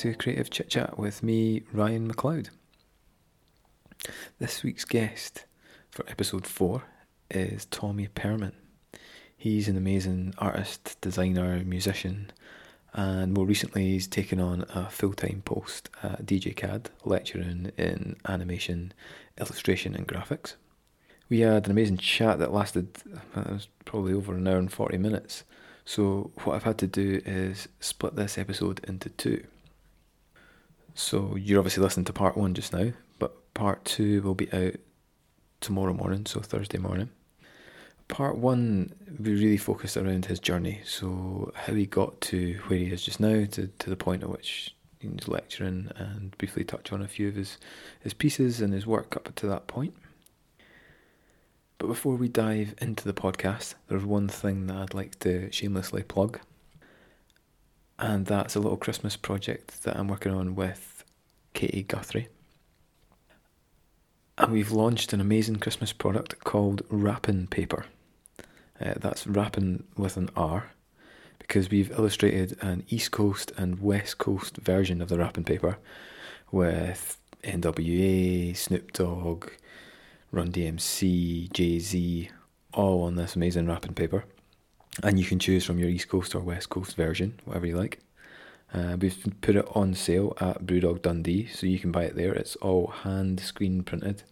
to Creative Chit Chat with me, Ryan McLeod. This week's guest for episode 4 is Tommy Perman. He's an amazing artist, designer, musician, and more recently he's taken on a full time post at DJ CAD, lecturing in animation, illustration, and graphics. We had an amazing chat that lasted uh, was probably over an hour and 40 minutes. So, what I've had to do is split this episode into two. So, you're obviously listening to part one just now, but part two will be out tomorrow morning, so Thursday morning. Part one, we really focused around his journey. So, how he got to where he is just now, to, to the point at which he's lecturing, and briefly touch on a few of his, his pieces and his work up to that point. But before we dive into the podcast, there's one thing that I'd like to shamelessly plug. And that's a little Christmas project that I'm working on with Katie Guthrie. And we've launched an amazing Christmas product called Wrapping Paper. Uh, that's wrapping with an R because we've illustrated an East Coast and West Coast version of the wrapping paper with NWA, Snoop Dogg, Run DMC, Jay Z, all on this amazing wrapping paper. And you can choose from your East Coast or West Coast version, whatever you like. Uh, we've put it on sale at Brewdog Dundee, so you can buy it there. It's all hand screen printed,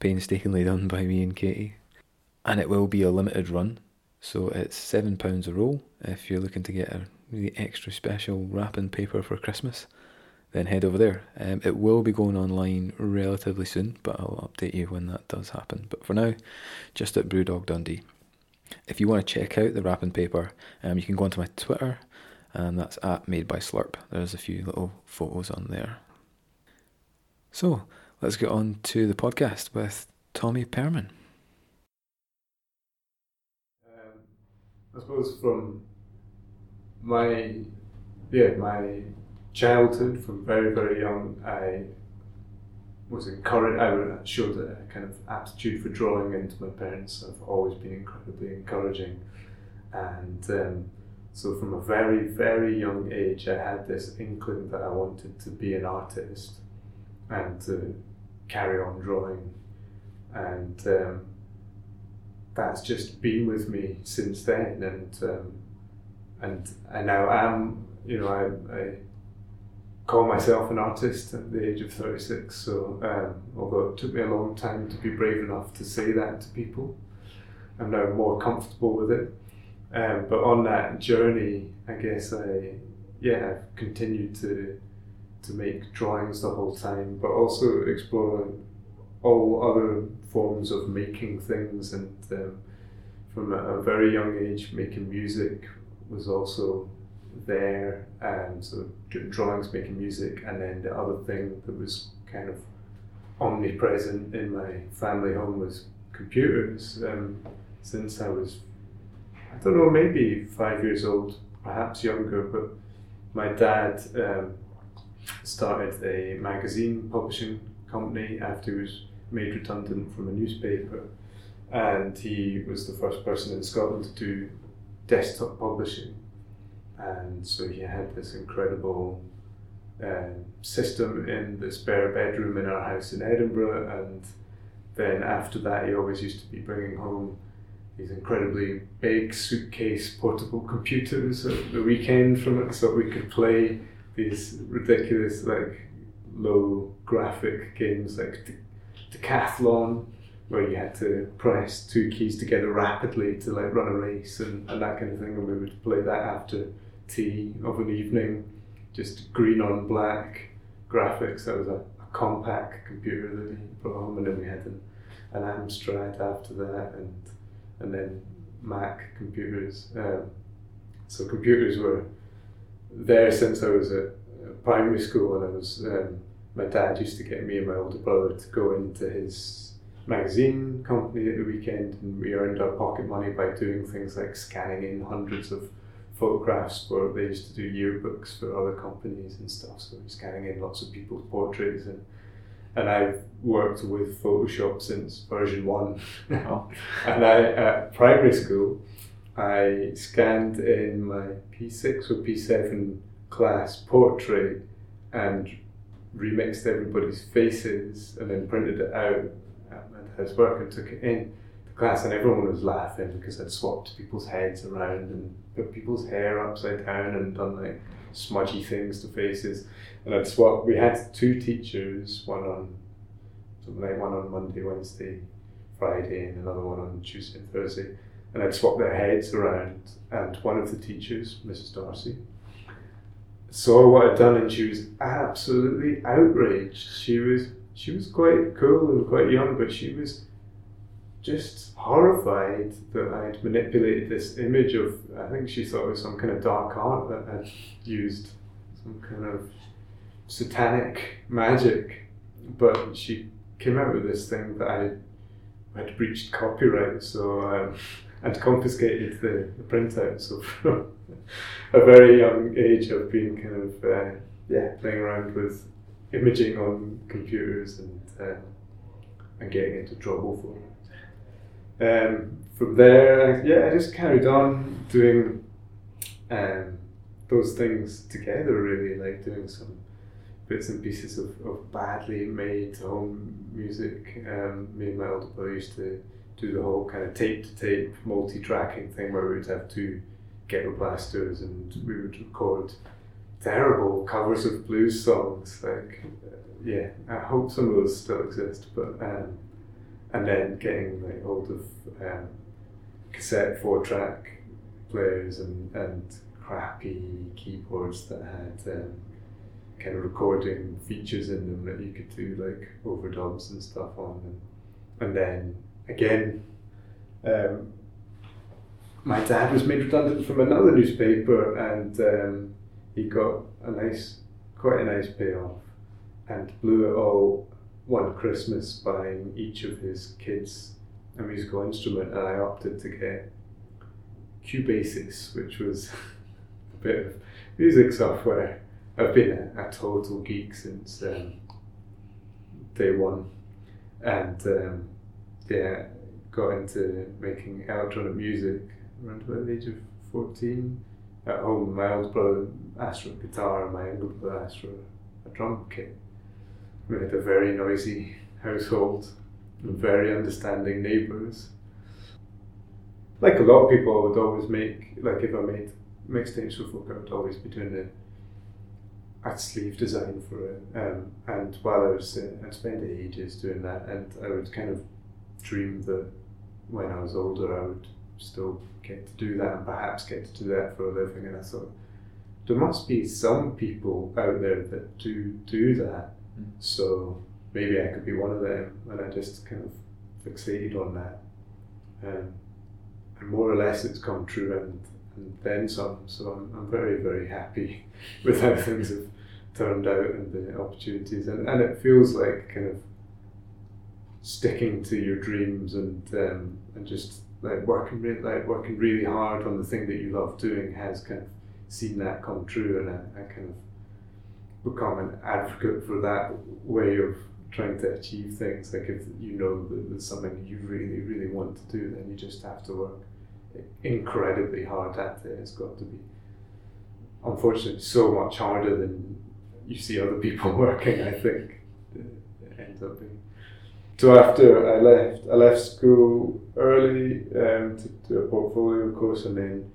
painstakingly done by me and Katie. And it will be a limited run, so it's £7 a roll if you're looking to get a really extra special wrapping paper for Christmas then head over there. Um, it will be going online relatively soon, but I'll update you when that does happen. But for now, just at Brewdog Dundee. If you want to check out the wrapping paper, um, you can go onto my Twitter, and that's at Made by Slurp. There's a few little photos on there. So let's get on to the podcast with Tommy Perman. Um, I suppose from my yeah my childhood, from very, very young, I was encouraged, I showed a kind of aptitude for drawing, and my parents have always been incredibly encouraging. And um, so, from a very, very young age, I had this inkling that I wanted to be an artist and to carry on drawing. And um, that's just been with me since then. And um, and I now am, you know, I, I call myself an artist at the age of 36. So, um, although it took me a long time to be brave enough to say that to people, I'm now more comfortable with it. Um, but on that journey, I guess I, yeah, I've continued to to make drawings the whole time, but also explore all other forms of making things. And um, from a, very young age, making music was also there, and so doing drawings, making music, and then the other thing that was kind of omnipresent in my family home was computers. Um, since I was, I don't know, maybe five years old, perhaps younger, but my dad um, started a magazine publishing company after he was made redundant from a newspaper. And he was the first person in Scotland to do desktop publishing and so he had this incredible um, system in the spare bedroom in our house in Edinburgh, and then after that, he always used to be bringing home these incredibly big suitcase portable computers at the weekend from it, so we could play these ridiculous like low graphic games like Decathlon where you had to press two keys together rapidly to like run a race and, and that kind of thing and we would play that after tea of an evening, just green on black graphics. That was a, a Compaq computer that he brought home, and then we had an, an Amstrad after that, and and then Mac computers. Um, so computers were there since I was at primary school, and I was um, my dad used to get me and my older brother to go into his magazine company at the weekend, and we earned our pocket money by doing things like scanning in hundreds of photographs where they used to do yearbooks for other companies and stuff. So he's scanning in lots of people's portraits and and I've worked with Photoshop since version one. Oh. and I at primary school I scanned in my P6 or P7 class portrait and remixed everybody's faces and then printed it out at his work and took it in to class and everyone was laughing because I'd swapped people's heads around and put people's hair upside down and done like smudgy things to faces. And I'd swapped we had two teachers one on something like one on Monday Wednesday Friday and another one on Tuesday and Thursday. And I'd swap their heads around. And one of the teachers Mrs Darcy saw what I'd done and she was absolutely outraged. She was she was quite cool and quite young, but she was just horrified that I'd manipulated this image of I think she thought it was some kind of dark art that I'd used some kind of satanic magic. But she came out with this thing that I had breached copyright, so um, I'd confiscated the, the printout. So from a very young age, I've been kind of uh, yeah playing around with imaging on computers and uh, and getting into trouble for it. Um, from there, yeah, I just carried on doing um, those things together. Really, like doing some bits and pieces of, of badly made home music. Um, me and my older brother used to do the whole kind of tape to tape multi tracking thing where we would have two ghetto blasters and we would record terrible covers of blues songs. Like, uh, yeah, I hope some of those still exist, but um, and then getting like hold of um, cassette four track players and and crappy keyboards that had um, kind of recording features in them that you could do like overdubs and stuff on, and, and then again. Um, my dad was made redundant from another newspaper and um, he got a nice, quite a nice payoff and blew it all one Christmas buying each of his kids a musical instrument and I opted to get Cubasis, which was a bit of music software. I've been a, a total geek since um, day one and um, yeah, got into making electronic music around about the age of 14. At home, my older brother asked for a guitar and my younger brother for a drum kit. We had a very noisy household very understanding neighbours. Like a lot of people, I would always make, like if I made mixtapes for folk, I would always be doing the I'd sleeve design for it. Um, and while I was, uh, I'd spend ages doing that, and I would kind of dream that when I was older, I would still get to do that and perhaps get to do that for a living. And I thought, there must be some people out there that do do that. So maybe I could be one of them. And I just kind of fixated on that. Um, and more or less it's come true and, and then some. So I'm, I'm very, very happy with how things have turned out and the opportunities. And, and it feels like kind of sticking to your dreams and um, and just like working really, like working really hard on the thing that you love doing has kind of seen that come true, and I, I kind of become an advocate for that way of trying to achieve things. Like if you know that there's something you really, really want to do, then you just have to work incredibly hard at it. It's got to be, unfortunately, so much harder than you see other people working. I think it ends up being so after I left, I left school early um, to do a portfolio course and then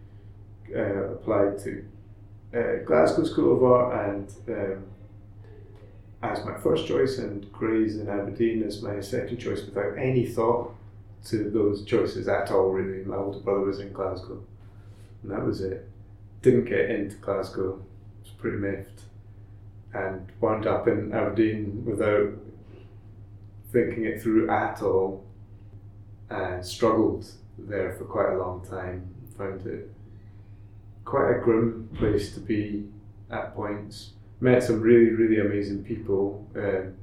uh, applied to uh, Glasgow School of Art and um, as my first choice and Gray's in Aberdeen as my second choice without any thought to those choices at all really. My older brother was in Glasgow and that was it. Didn't get into Glasgow, it was pretty miffed and wound up in Aberdeen without thinking it through at all and struggled there for quite a long time. Found it quite a grim place to be at points. Met some really, really amazing people um,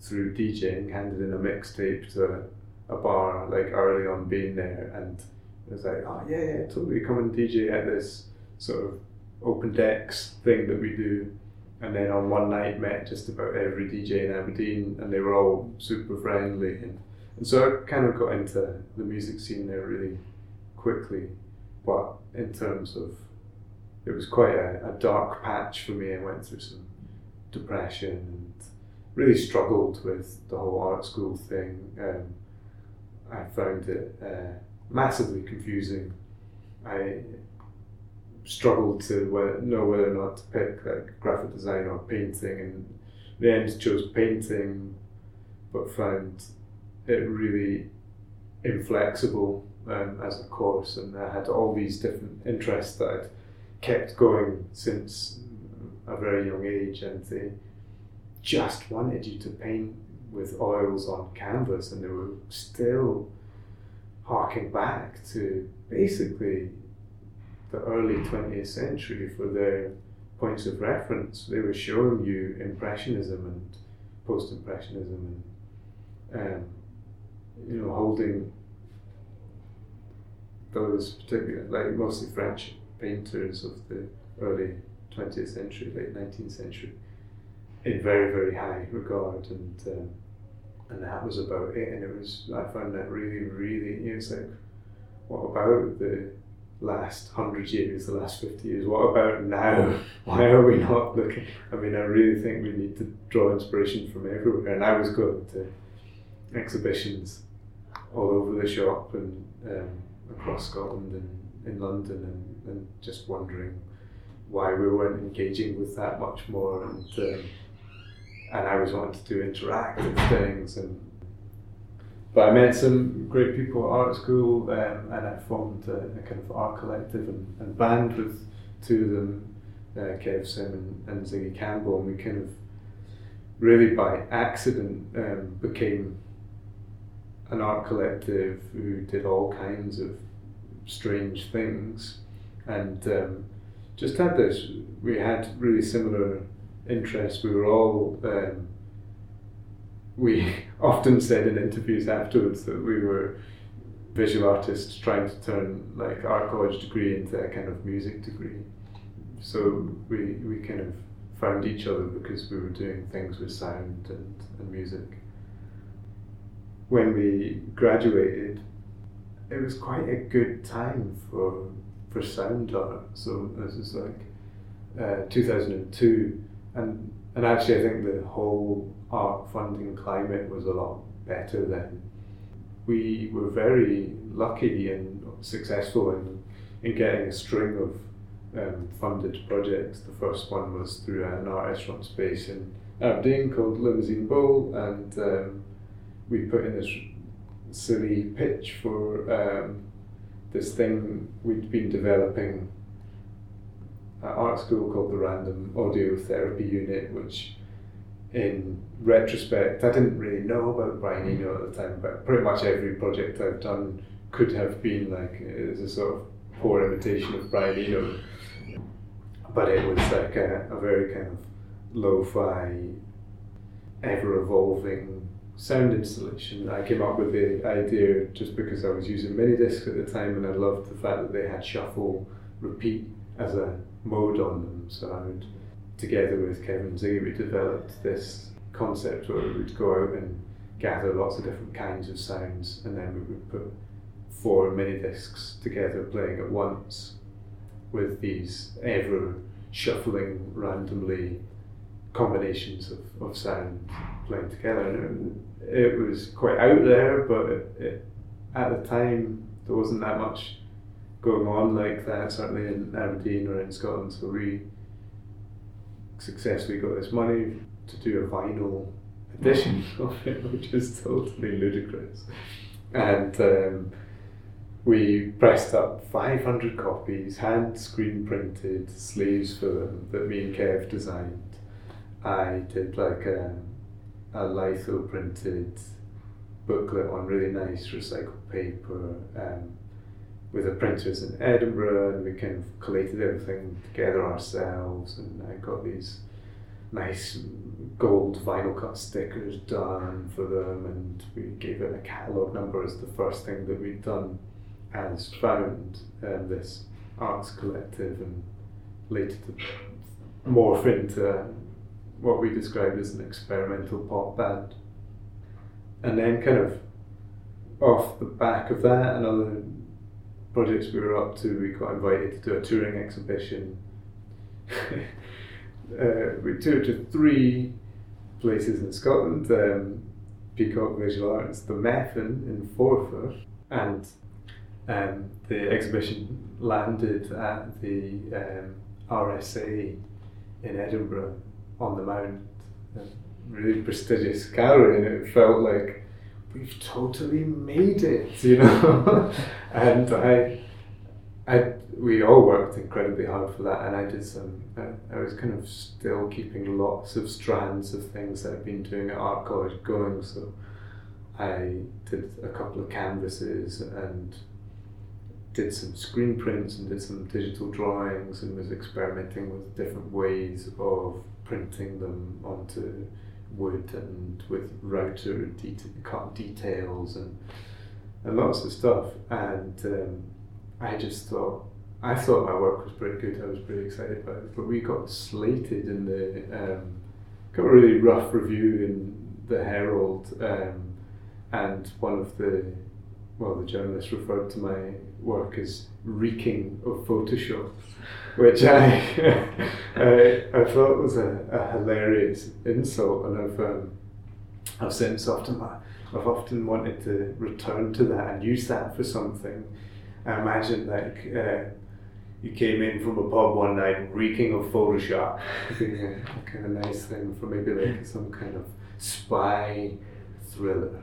through DJing, handed in a mixtape to a, bar like early on being there and it was like, oh yeah, yeah, totally come and DJ at this sort of open decks thing that we do and then on one night met just about every DJ in Aberdeen, and they were all super friendly, and, and so I kind of got into the music scene there really quickly. But in terms of it was quite a, a dark patch for me. I went through some depression and really struggled with the whole art school thing. Um, I found it uh, massively confusing. I struggled to know whether or not to pick like graphic design or painting, and the end chose painting, but found it really inflexible um, as a course, and I had all these different interests that I'd kept going since a very young age, and they just wanted you to paint with oils on canvas, and they were still harking back to basically the early 20th century for their points of reference. They were showing you Impressionism and Post Impressionism and um, you know holding those particular like mostly French painters of the early 20th century, late 19th century, in very very high regard and. Um, and that was about it. And it was I found that really, really. You know, it's like, what about the last hundred years, the last fifty years? What about now? Why are we not looking? I mean, I really think we need to draw inspiration from everywhere. And I was going to exhibitions all over the shop and um, across Scotland and in London, and, and just wondering why we weren't engaging with that much more. And um, and I was wanting to do interactive things and but I met some great people at art school um, and I formed a, a, kind of art collective and, and band with two of them, uh, Kev Sim and, and Ziggy Campbell, and we kind of really by accident um, became an art collective who did all kinds of strange things and um, just had this, we had really similar interests. We were all, um, we often said in interviews afterwards that we were visual artists trying to turn like art college degree into a kind of music degree. So we, we kind of found each other because we were doing things with sound and, and music. When we graduated, it was quite a good time for for sound art. So this is like uh, 2002 and and actually, I think the whole art funding climate was a lot better then. We were very lucky and successful in, in getting a string of um, funded projects. The first one was through an art restaurant space in Aberdeen called Limousine Bull, and um, we put in this silly pitch for um, this thing we'd been developing at art school called the Random Audio Therapy Unit, which in retrospect, I didn't really know about Brian Eno at the time, but pretty much every project I've done could have been like a sort of poor imitation of Brian Eno. But it was like a, a very kind of lo-fi, ever-evolving sound installation. I came up with the idea just because I was using mini discs at the time and I loved the fact that they had shuffle, repeat as a mode on them. So I would, together with Kevin Ziggy, we developed this concept where we would go out and gather lots of different kinds of sounds, and then we would put four mini discs together playing at once with these ever shuffling randomly combinations of, of sound playing together. And it, it was quite out there, but it, it, at the time there wasn't that much going on like that, certainly in Aberdeen or in Scotland. So we successfully got this money to do a vinyl edition of it, which is totally ludicrous. And um, we pressed up 500 copies, hand screen printed sleeves for them that me and Kev designed. I did like a, a litho printed booklet on really nice recycled paper. Um, with the printers in Edinburgh, and we kind of collated everything together ourselves, and I got these nice gold vinyl cut stickers done for them, and we gave it a catalogue number as the first thing that we'd done as found um, this arts collective, and later to morph into what we described as an experimental pop band. And then, kind of off the back of that, another projects we were up to, we got invited to do a touring exhibition uh, we toured to three places in Scotland um, Peacock Visual Arts, the Meffan in Forfar, and um, the exhibition landed at the um, RSA in Edinburgh on the Mound, a really prestigious gallery, and it felt like we've totally made it, you know. and I, I, we all worked incredibly hard for that, and I did some. I, I was kind of still keeping lots of strands of things that I've been doing at art college going. So I did a couple of canvases and did some screen prints and did some digital drawings and was experimenting with different ways of printing them onto wood and with router det- cut details and and lots of stuff. And um, I just thought I thought my work was pretty good. I was pretty excited about it. But we got slated in the um, got a really rough review in the Herald um, and one of the well the journalist referred to my work as reeking of Photoshop which I I, I thought was a, a hilarious insult, and I've um, I've since often I've often wanted to return to that and use that for something. I imagine like uh, you came in from a pub one night reeking of Photoshop, being a, a kind of nice thing for maybe like some kind of spy thriller.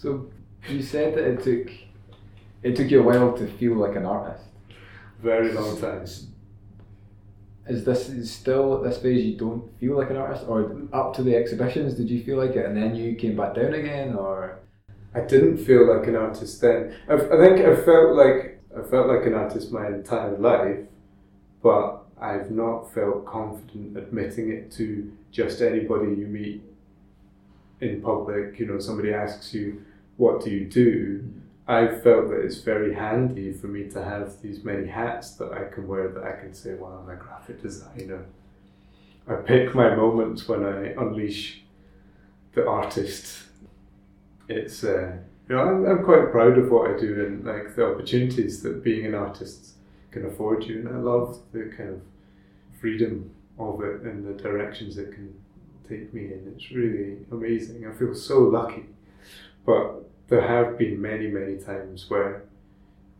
So you said that it took it took you a while to feel like an artist. Very long time. Is this is still at this phase you don't feel like an artist, or up to the exhibitions did you feel like it, and then you came back down again, or I didn't feel like an artist then. I, I think I felt like I felt like an artist my entire life, but I've not felt confident admitting it to just anybody you meet in public. You know, somebody asks you, "What do you do?" I've felt that it's very handy for me to have these many hats that I can wear that I can say, well, I'm a graphic designer. I pick my moments when I unleash the artist. It's, uh, you know, I'm, I'm quite proud of what I do and like the opportunities that being an artist can afford you. And I love the kind of freedom of it and the directions it can take me in. It's really amazing. I feel so lucky. But there have been many, many times where,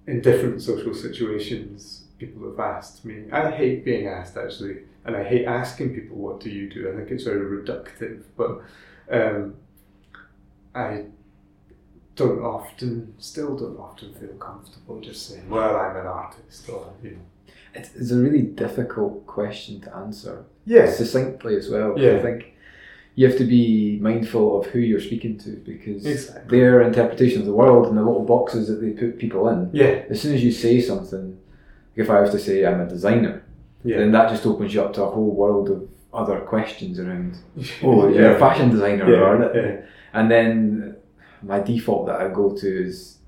in different social situations, people have asked me. I hate being asked actually, and I hate asking people, "What do you do?" I think it's very reductive, but um, I don't often, still don't often feel comfortable just saying, "Well, I'm an artist," or you know. it's, it's a really difficult question to answer Yes. succinctly as well. Yeah. I think you have to be mindful of who you're speaking to because Exactly. their interpretation of the world and the little boxes that they put people in. Yeah. As soon as you say something, if I was to say I'm a designer, Yeah. then that just opens you up to a whole world of other questions around. Oh, you're a fashion designer, Yeah, or yeah. and then my default that I go to is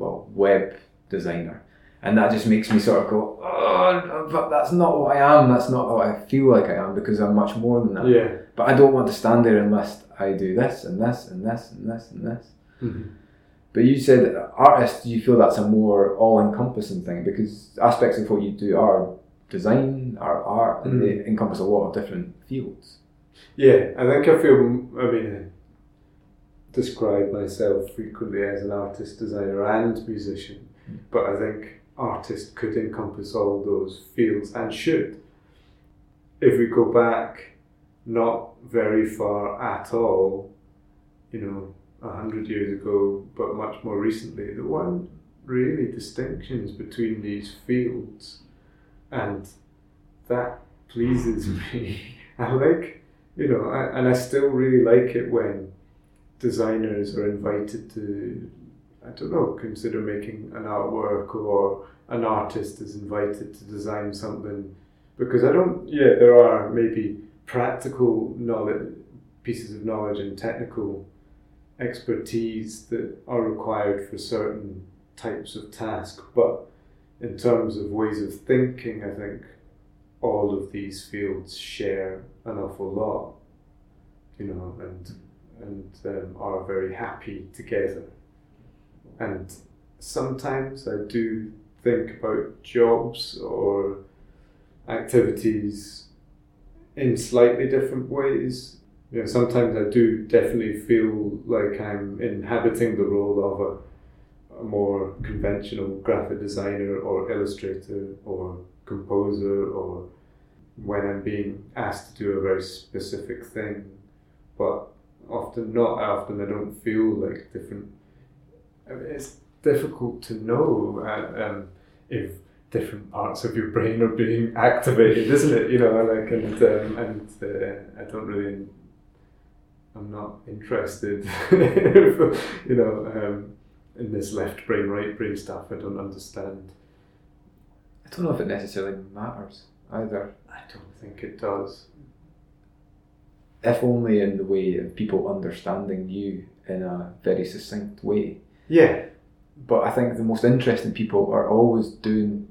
well web designer, and that just makes me sort of go, oh, but that's not what I am. That's not what I feel like I am because I'm much more than that. Yeah. But I don't want to stand there unless I do this and this and this and this and this. Mhm. But you said artist, do you feel that's a more all-encompassing thing because aspects of what you do are design, are art, and they encompass a lot of different fields. Yeah, I think I feel, I mean, I describe myself frequently as an artist, designer, and musician, but I think artist could encompass all those fields and should. If we go back not very far at all, you know, a hundred years ago, but much more recently, there weren't really distinctions between these fields, and that pleases me. I like you know, I, and I still really like it when designers are invited to, I don't know, consider making an artwork or an artist is invited to design something. Because I don't, yeah, there are maybe practical knowledge, pieces of knowledge and technical expertise that are required for certain types of task, but in terms of ways of thinking, I think all of these fields share an awful lot, you know, and and um, are very happy together. And sometimes I do think about jobs or activities in slightly different ways. You know, sometimes I do definitely feel like I'm inhabiting the role of a, a more conventional graphic designer or illustrator or composer or when I'm being asked to do a very specific thing, but often not often I don't feel like different. I mean, it's difficult to know uh, um, if different parts of your brain are being activated, isn't it? You know, like and um, and uh, I don't really, I'm not interested, you know, um, in this left brain, right brain stuff. I don't understand. I don't know if it necessarily matters either. I don't think it does. If only in the way of people understanding you in a very succinct way. Yeah, But I think the most interesting people are always doing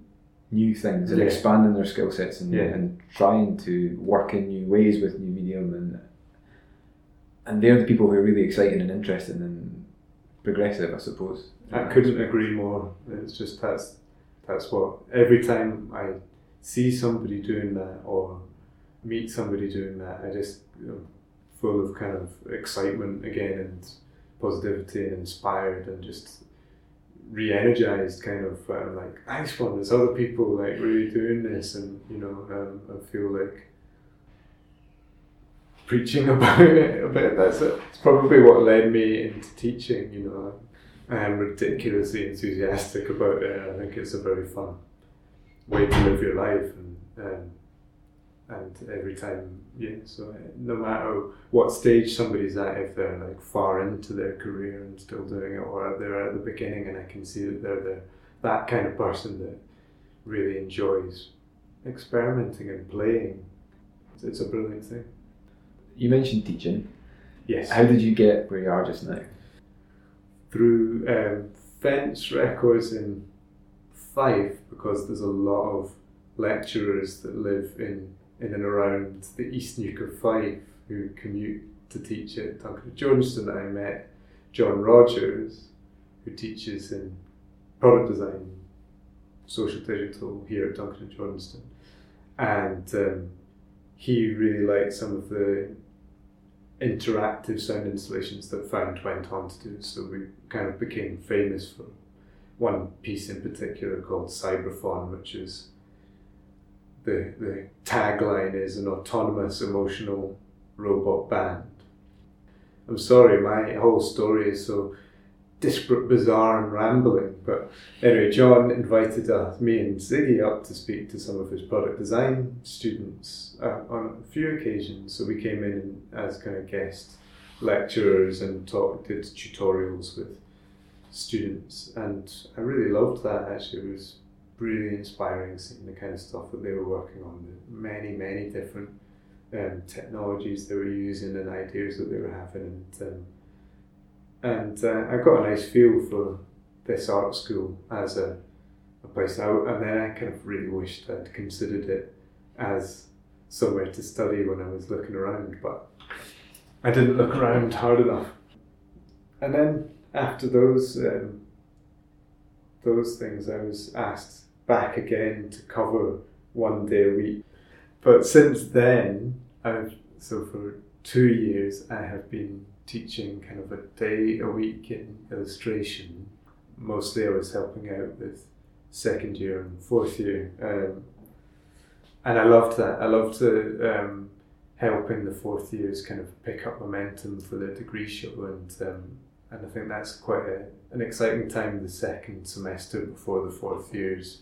new things and Yeah. expanding their skill sets and, Yeah. and trying to work in new ways with new medium and and they're the people who are really exciting and interesting and progressive, I suppose. I couldn't agree more. It's just that's that's what every time I see somebody doing that or meet somebody doing that, I just you know, full of kind of excitement again and positivity and inspired and just re-energized kind of um, like nice one there's other people like really doing this and you know um, I feel like preaching about it a bit that's it. it's probably what led me into teaching you know I am ridiculously enthusiastic about it. I think it's a very fun way to live your life, and um, and every time, yeah. So uh, no matter what stage somebody's at, if they're like far into their career and still doing it, or they're at the beginning, and I can see that they're the, that kind of person that really enjoys experimenting and playing. It's, it's a brilliant thing. You mentioned teaching. Yes. How did you get where you are just now? through um, Fence Records in Fife because there's a lot of lecturers that live in, in and around the East Neuk of Fife who commute to teach at Duncan Jordanstone. I met John Rogers, who teaches in product design, social digital here at Duncan Jordanstone, and um, he really liked some of the interactive sound installations that Found went on to do. So we kind of became famous for one piece in particular called Cybraphon, which is the the tagline is an autonomous emotional robot band. I'm sorry, my whole story is so disparate, bizarre, and rambling. But anyway, John invited us, me and Ziggy up to speak to some of his product design students uh, on a few occasions. So we came in as kind of guest lecturers and taught, did tutorials with students, and I really loved that. Actually, it was really inspiring seeing the kind of stuff that they were working on. The many, many different um, technologies they were using and ideas that they were having, and um, and uh, I got a nice feel for this art school as a, a place. I, and then I kind of really wished I'd considered it as somewhere to study when I was looking around, but I didn't look around hard enough. And then after those um, those things, I was asked back again to cover one day a week. But since then, I've so for two years I have been teaching kind of a day a week in illustration. Mostly I was helping out with second year and fourth year. Um, and I loved that. I loved to um, helping the fourth years kind of pick up momentum for the degree show and um, and I think that's quite a, an exciting time the second semester before the fourth years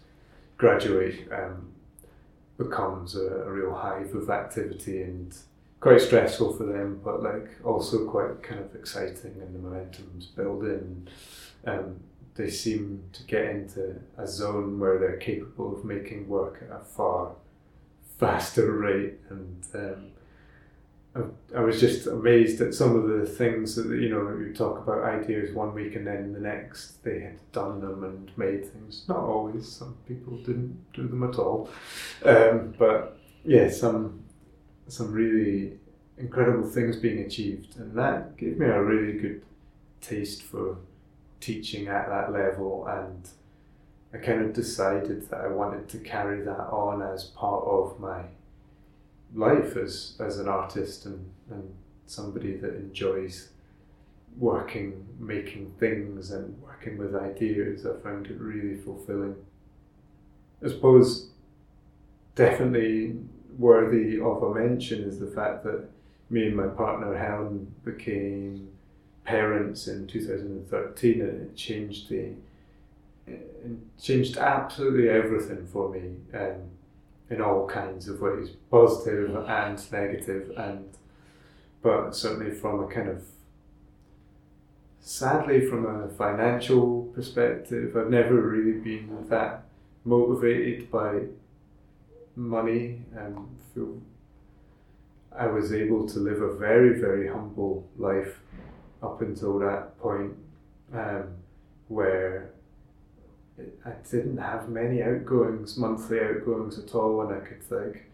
graduate um, becomes a, a real hive of activity and quite stressful for them, but like also quite kind of exciting, and the momentum's building. Um, they seem to get into a zone where they're capable of making work at a far faster rate, and um, I, was just amazed at some of the things that you know you talk about ideas one week and then the next they had done them and made things. Not always. Some people didn't do them at all, um, but yeah, some some really incredible things being achieved, and that gave me a really good taste for teaching at that level and I kind of decided that I wanted to carry that on as part of my life as, as an artist and, and somebody that enjoys working, making things and working with ideas. I found it really fulfilling. I suppose definitely worthy of a mention is the fact that me and my partner Helen became parents in 2013 and it changed the it changed absolutely everything for me um, in all kinds of ways positive and negative and but certainly from a kind of sadly from a financial perspective I've never really been that motivated by money and feel I was able to live a very very humble life up until that point um, where I didn't have many outgoings, monthly outgoings at all, and I could like,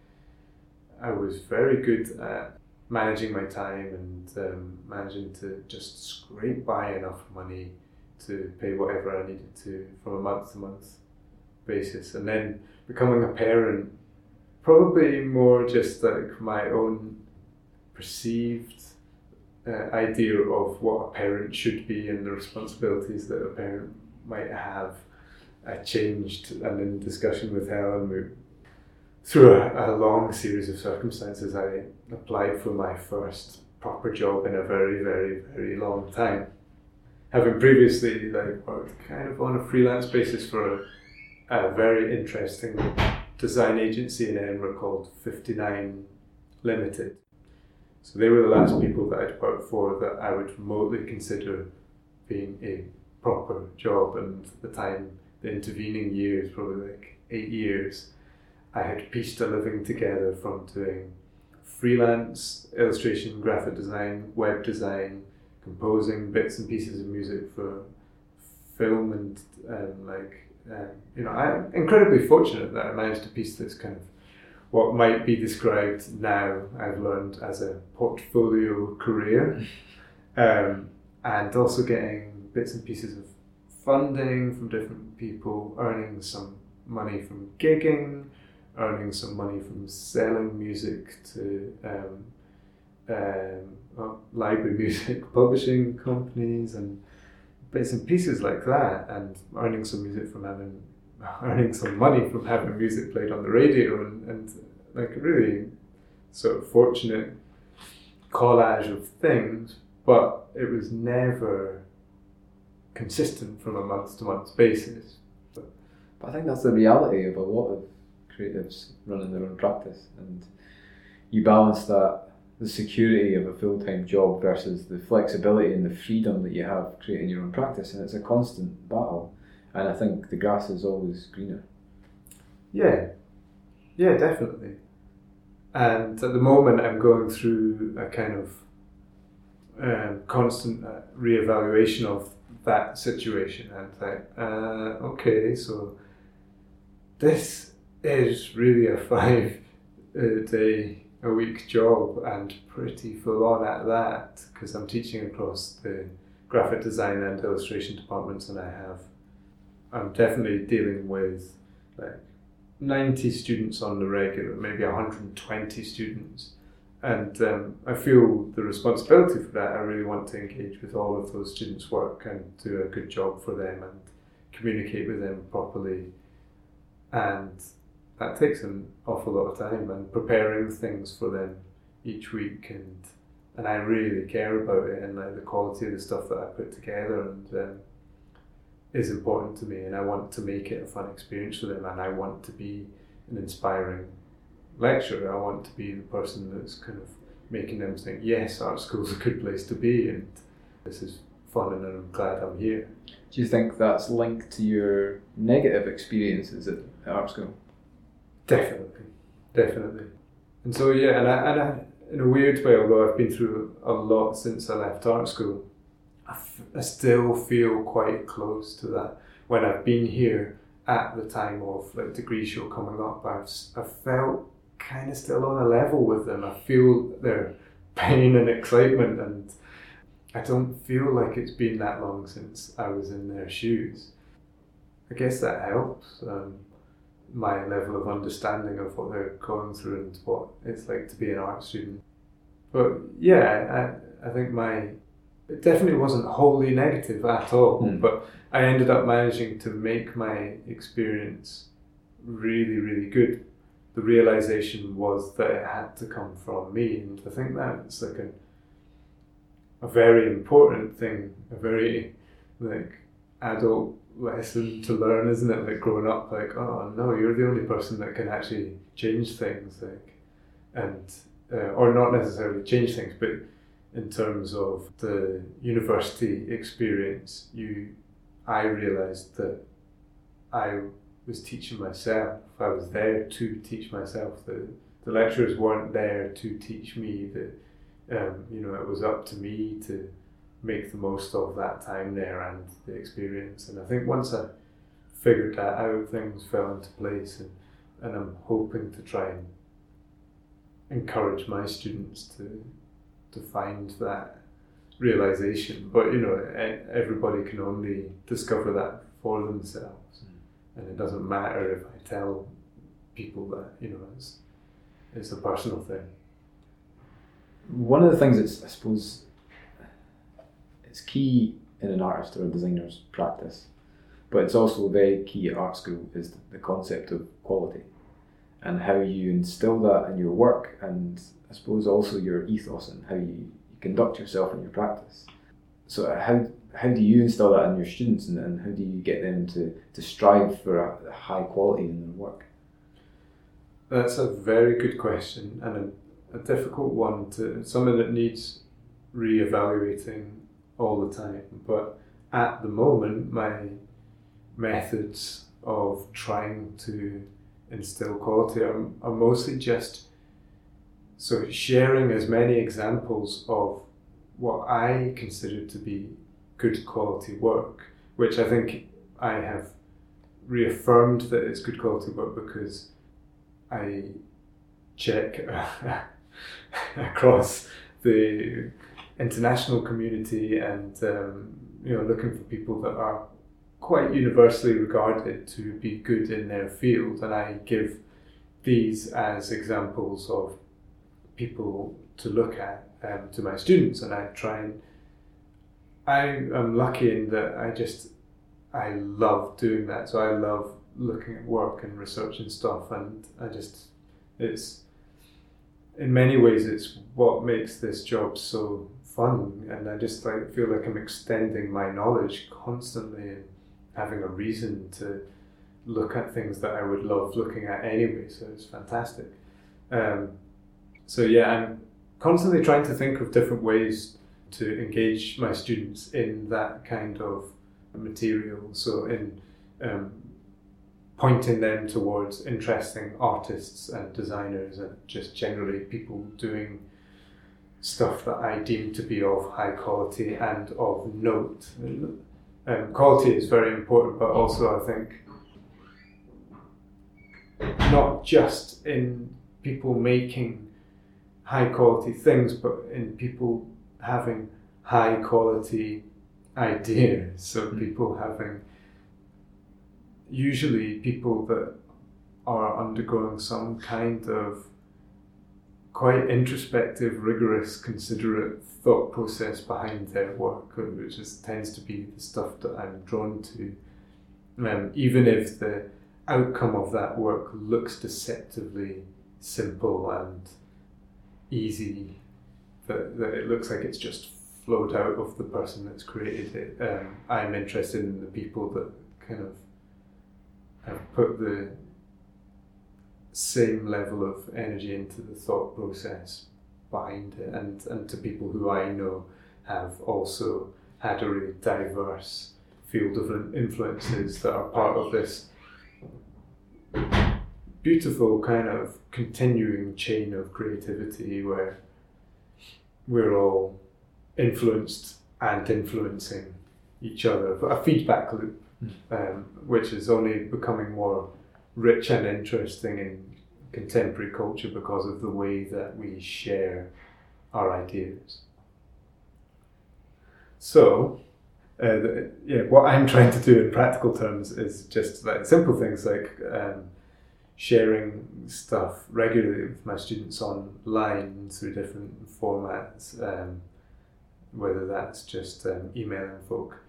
I was very good at managing my time and um, managing to just scrape by enough money to pay whatever I needed to from a month to month basis, and then becoming a parent, probably more just like my own perceived uh, idea of what a parent should be and the responsibilities that a parent might have. I changed, and in discussion with Helen, we, through a, a long series of circumstances, I applied for my first proper job in a very, very, very long time. Having previously like worked kind of on a freelance basis for a, a very interesting design agency in Edinburgh called 59 Limited. So they were the last people that I'd worked for that I would remotely consider being a proper job. And the time, the intervening years, probably like eight years, I had pieced a living together from doing freelance illustration, graphic design, web design, composing bits and pieces of music for film, and um, like um, you know, I'm incredibly fortunate that I managed to piece this kind of what might be described now, I've learned, as a portfolio career, um, and also getting bits and pieces of funding from different people, earning some money from gigging, earning some money from selling music to um, um, well, library music publishing companies and bits and pieces like that, and earning some music from having earning some money from having music played on the radio and, and like a really sort of fortunate collage of things, but it was never consistent from a month to month basis. But I think that's the reality of a lot of creatives running their own practice, and you balance that the security of a full time job versus the flexibility and the freedom that you have creating your own practice, and it's a constant battle. And I think the grass is always greener. Yeah, yeah, definitely. And at the moment, I'm going through a kind of um, constant uh, reevaluation of that situation and like, uh, okay, so this is really a five day a week job and pretty full on at that because I'm teaching across the graphic design and illustration departments and I have I'm definitely dealing with like 90 students on the regular, maybe 120 students. And um, I feel the responsibility for that. I really want to engage with all of those students' work and do a good job for them and communicate with them properly. And that takes an awful lot of time and preparing things for them each week and and I really care about it and like the quality of the stuff that I put together and um, is important to me and I want to make it a fun experience for them and I want to be an inspiring lecturer. I want to be the person that's kind of making them think, yes, art school's a good place to be and this is fun and I'm glad I'm here. Do you think that's linked to your negative experiences at art school? Definitely, definitely. And so yeah, and I, and I, in a weird way, although I've been through a lot since I left art school, I, f- I still feel quite close to that. When I've been here at the time of like degree show coming up, I've I felt kind of still on a level with them. I feel their pain and excitement, and I don't feel like it's been that long since I was in their shoes. I guess that helps. Um, my level of understanding of what they're going through and what it's like to be an art student. But yeah, I, I think my it definitely wasn't wholly negative at all. Mm. But I ended up managing to make my experience really, really good. The realization was that it had to come from me, and I think that's like a, a very important thing, a very like adult lesson to learn, isn't it? Like growing up, like oh no, you're the only person that can actually change things, like, and uh, or not necessarily change things, but in terms of the university experience, you, I realised that I was teaching myself. I was there to teach myself. The the lecturers weren't there to teach me. That um, you know, it was up to me to make the most of that time there and the experience. And I think once I figured that out, things fell into place. And and I'm hoping to try and encourage my students to to find that realization. But you know, everybody can only discover that for themselves, and it doesn't matter if I tell people that. You know, it's it's a personal thing. One of the things that's, I suppose, it's key in an artist or a designer's practice, but it's also very key at art school is the concept of quality and how you instill that in your work and I suppose also your ethos and how you, conduct yourself in your practice. So how how do you instill that in your students and, and how do you get them to, to strive for a, a high quality in their work? That's a very good question and a, a difficult one to something that needs re-evaluating all the time. But at the moment, my methods of trying to instill quality are, are mostly just so sharing as many examples of what I consider to be good quality work, which I think I have reaffirmed that it's good quality work because I check across the international community and um, you know looking for people that are quite universally regarded to be good in their field, and I give these as examples of people to look at um, to my students, and I try and I am lucky in that I just I love doing that. So I love looking at work and researching stuff, and I just it's in many ways it's what makes this job so fun, and I just like feel like I'm extending my knowledge constantly and having a reason to look at things that I would love looking at anyway. So it's fantastic. Um, so yeah, I'm constantly trying to think of different ways to engage my students in that kind of material. So in um, pointing them towards interesting artists and designers and just generally people doing stuff that I deem to be of high quality and of note. Um, quality is very important, but also I think not just in people making high quality things, but in people having high quality ideas. So Mm. people having usually people that are undergoing some kind of quite introspective, rigorous, considerate thought process behind their work, which is, tends to be the stuff that I'm drawn to. Um, even if the outcome of that work looks deceptively simple and easy, that, that it looks like it's just flowed out of the person that's created it. Um, I'm interested in the people that kind of have put the same level of energy into the thought process behind it, and, and to people who I know have also had a really diverse field of influences that are part of this beautiful kind of continuing chain of creativity where we're all influenced and influencing each other, a feedback loop, um, which is only becoming more rich and interesting in contemporary culture because of the way that we share our ideas. So, uh, yeah, what I'm trying to do in practical terms is just like simple things like um, sharing stuff regularly with my students online through different formats, um, whether that's just um, emailing folk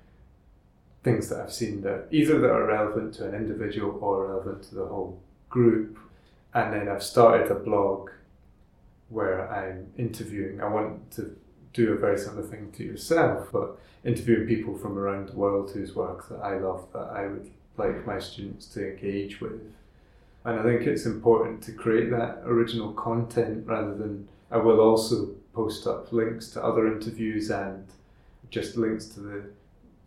things that I've seen that either that are relevant to an individual or relevant to the whole group. And then I've started a blog where I'm interviewing. I want to do a very similar thing to yourself, but interviewing people from around the world whose work that I love that I would like my students to engage with. And I think it's important to create that original content rather than I will also post up links to other interviews and just links to the,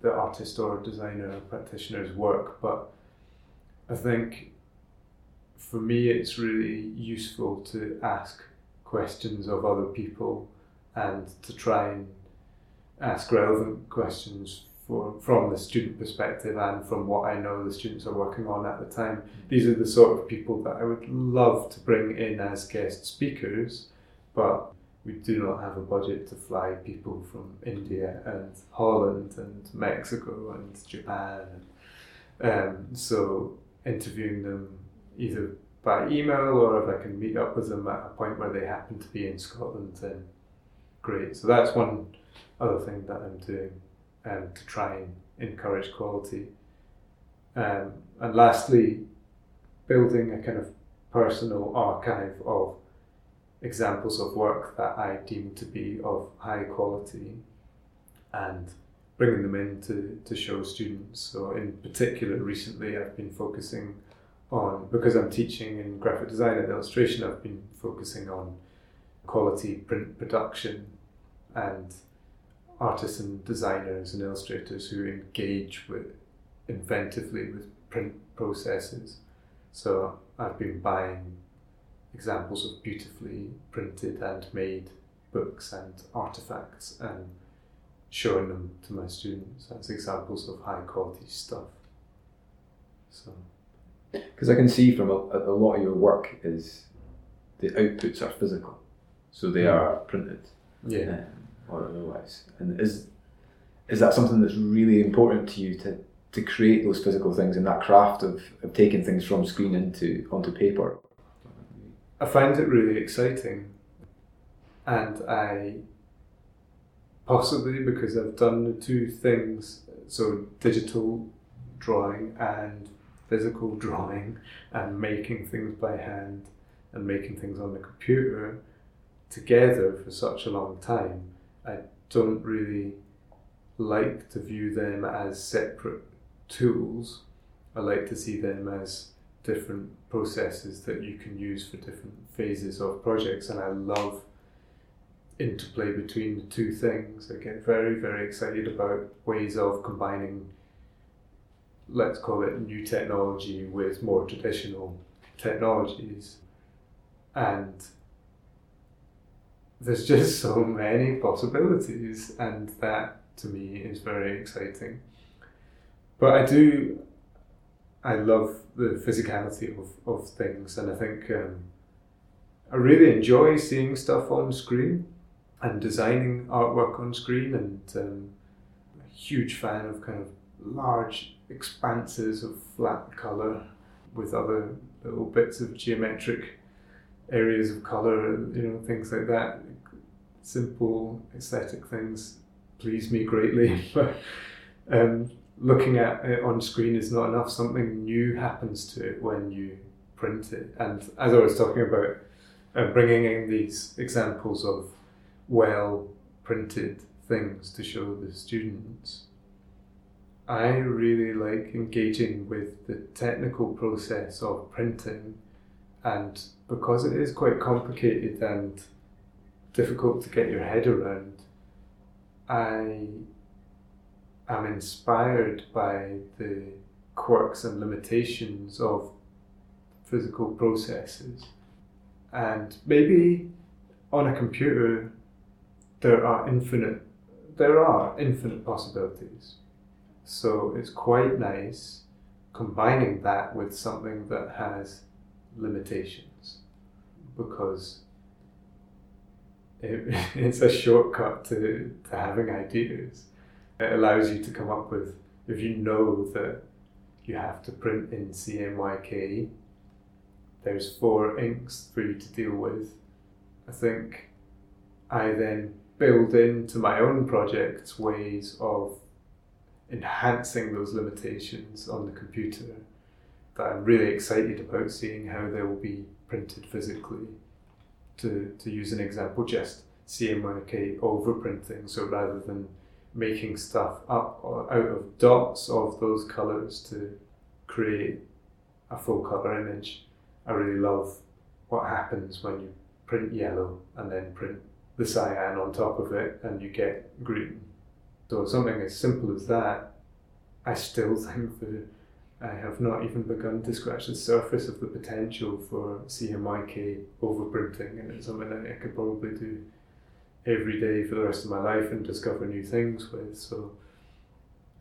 the artist or designer or practitioner's work. But I think for me it's really useful to ask questions of other people and to try and ask relevant questions for, from the student perspective and from what I know the students are working on at the time. These are the sort of people that I would love to bring in as guest speakers, but we do not have a budget to fly people from India and Holland and Mexico and Japan. Um, so interviewing them either by email or if I can meet up with them at a point where they happen to be in Scotland, then great. So that's one other thing that I'm doing um, to try and encourage quality. Um, and lastly, building a kind of personal archive of examples of work that I deem to be of high quality and bringing them in to, to show students. So, in particular, recently I've been focusing on, because I'm teaching in graphic design and illustration, I've been focusing on quality print production and artists and designers and illustrators who engage with inventively with print processes. So I've been buying examples of beautifully printed and made books and artifacts and showing them to my students as examples of high quality stuff. So, because I can see from a, a lot of your work is the outputs are physical, so they Mm. are printed. yeah. Or otherwise. And is is that something that's really important to you to, to create those physical things and that craft of, of taking things from screen into onto paper? I find it really exciting, and I possibly because I've done the two things so digital drawing and physical drawing and making things by hand and making things on the computer together for such a long time I don't really like to view them as separate tools I like to see them as different processes that you can use for different phases of projects and I love interplay between the two things. I get very, very excited about ways of combining let's call it new technology with more traditional technologies. And there's just so many possibilities and that to me is very exciting. But I do I love the physicality of, of things, and I think um, I really enjoy seeing stuff on screen and designing artwork on screen. And um, I'm a huge fan of kind of large expanses of flat color with other little bits of geometric areas of color, you know, things like that. Simple aesthetic things please me greatly, but um, looking at it on screen is not enough. Something new happens to it when you print it. And as I was talking about, uh, bringing in these examples of well printed things to show the students, I really like engaging with the technical process of printing. And because it is quite complicated and difficult to get your head around, I am inspired by the quirks and limitations of physical processes. And maybe on a computer there are infinite there are infinite possibilities. So it's quite nice combining that with something that has limitations because it, it's a shortcut to, to having ideas. it allows you to come up with if you know that you have to print in CMYK, there's four inks for you to deal with. I think I then build into my own projects ways of enhancing those limitations on the computer that I'm really excited about seeing how they will be printed physically. To, to use an example, just CMYK overprinting, so rather than making stuff up or out of dots of those colours to create a full colour image, I really love what happens when you print yellow and then print the cyan on top of it and you get green. So something as simple as that, I still think that I have not even begun to scratch the surface of the potential for CMYK overprinting and it's something that I could probably do every day for the rest of my life and discover new things with. So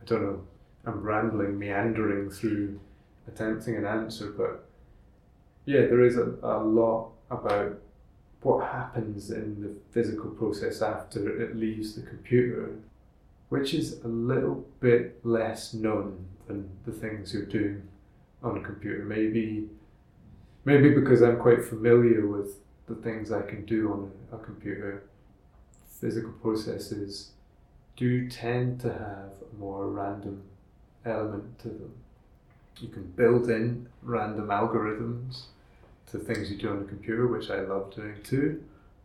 I don't know, I'm rambling, meandering through attempting an answer, but yeah, there is a, a lot about what happens in the physical process after it leaves the computer, which is a little bit less known than the things you're doing on a computer. Maybe, maybe because I'm quite familiar with the things I can do on a, computer, physical processes do tend to have a more random element to them. You can build in random algorithms to things you do on a computer, which I love doing too.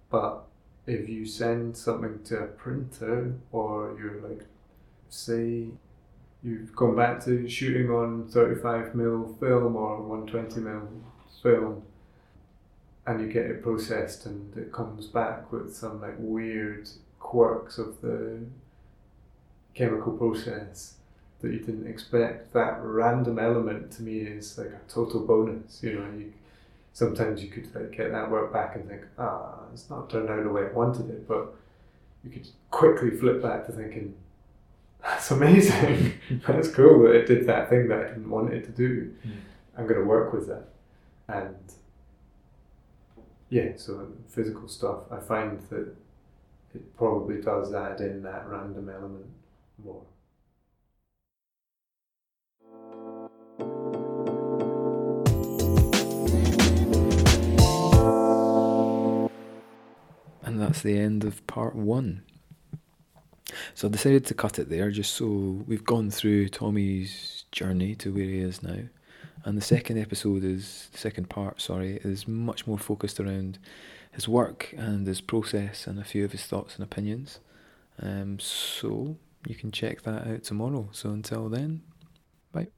But if you send something to a printer or you're like, say, you've gone back to shooting on 35 mil film or 120 mil film, and you get it processed and it comes back with some like weird quirks of the chemical process that you didn't expect. That random element to me is like a total bonus. You know, you sometimes you could like get that work back and think, ah, it's not turned out the way I wanted it, but you could quickly flip back to thinking, that's amazing. that's cool that it did that thing that I didn't want it to do. Mm. I'm going to work with that. And yeah, so physical stuff, I find that it probably does add in that random element more. And that's the end of part one. So I decided to cut it there just so we've gone through Tommy's journey to where he is now. And the second episode is, the second part, sorry, is much more focused around his work and his process and a few of his thoughts and opinions. Um, so you can check that out tomorrow. So until then, bye.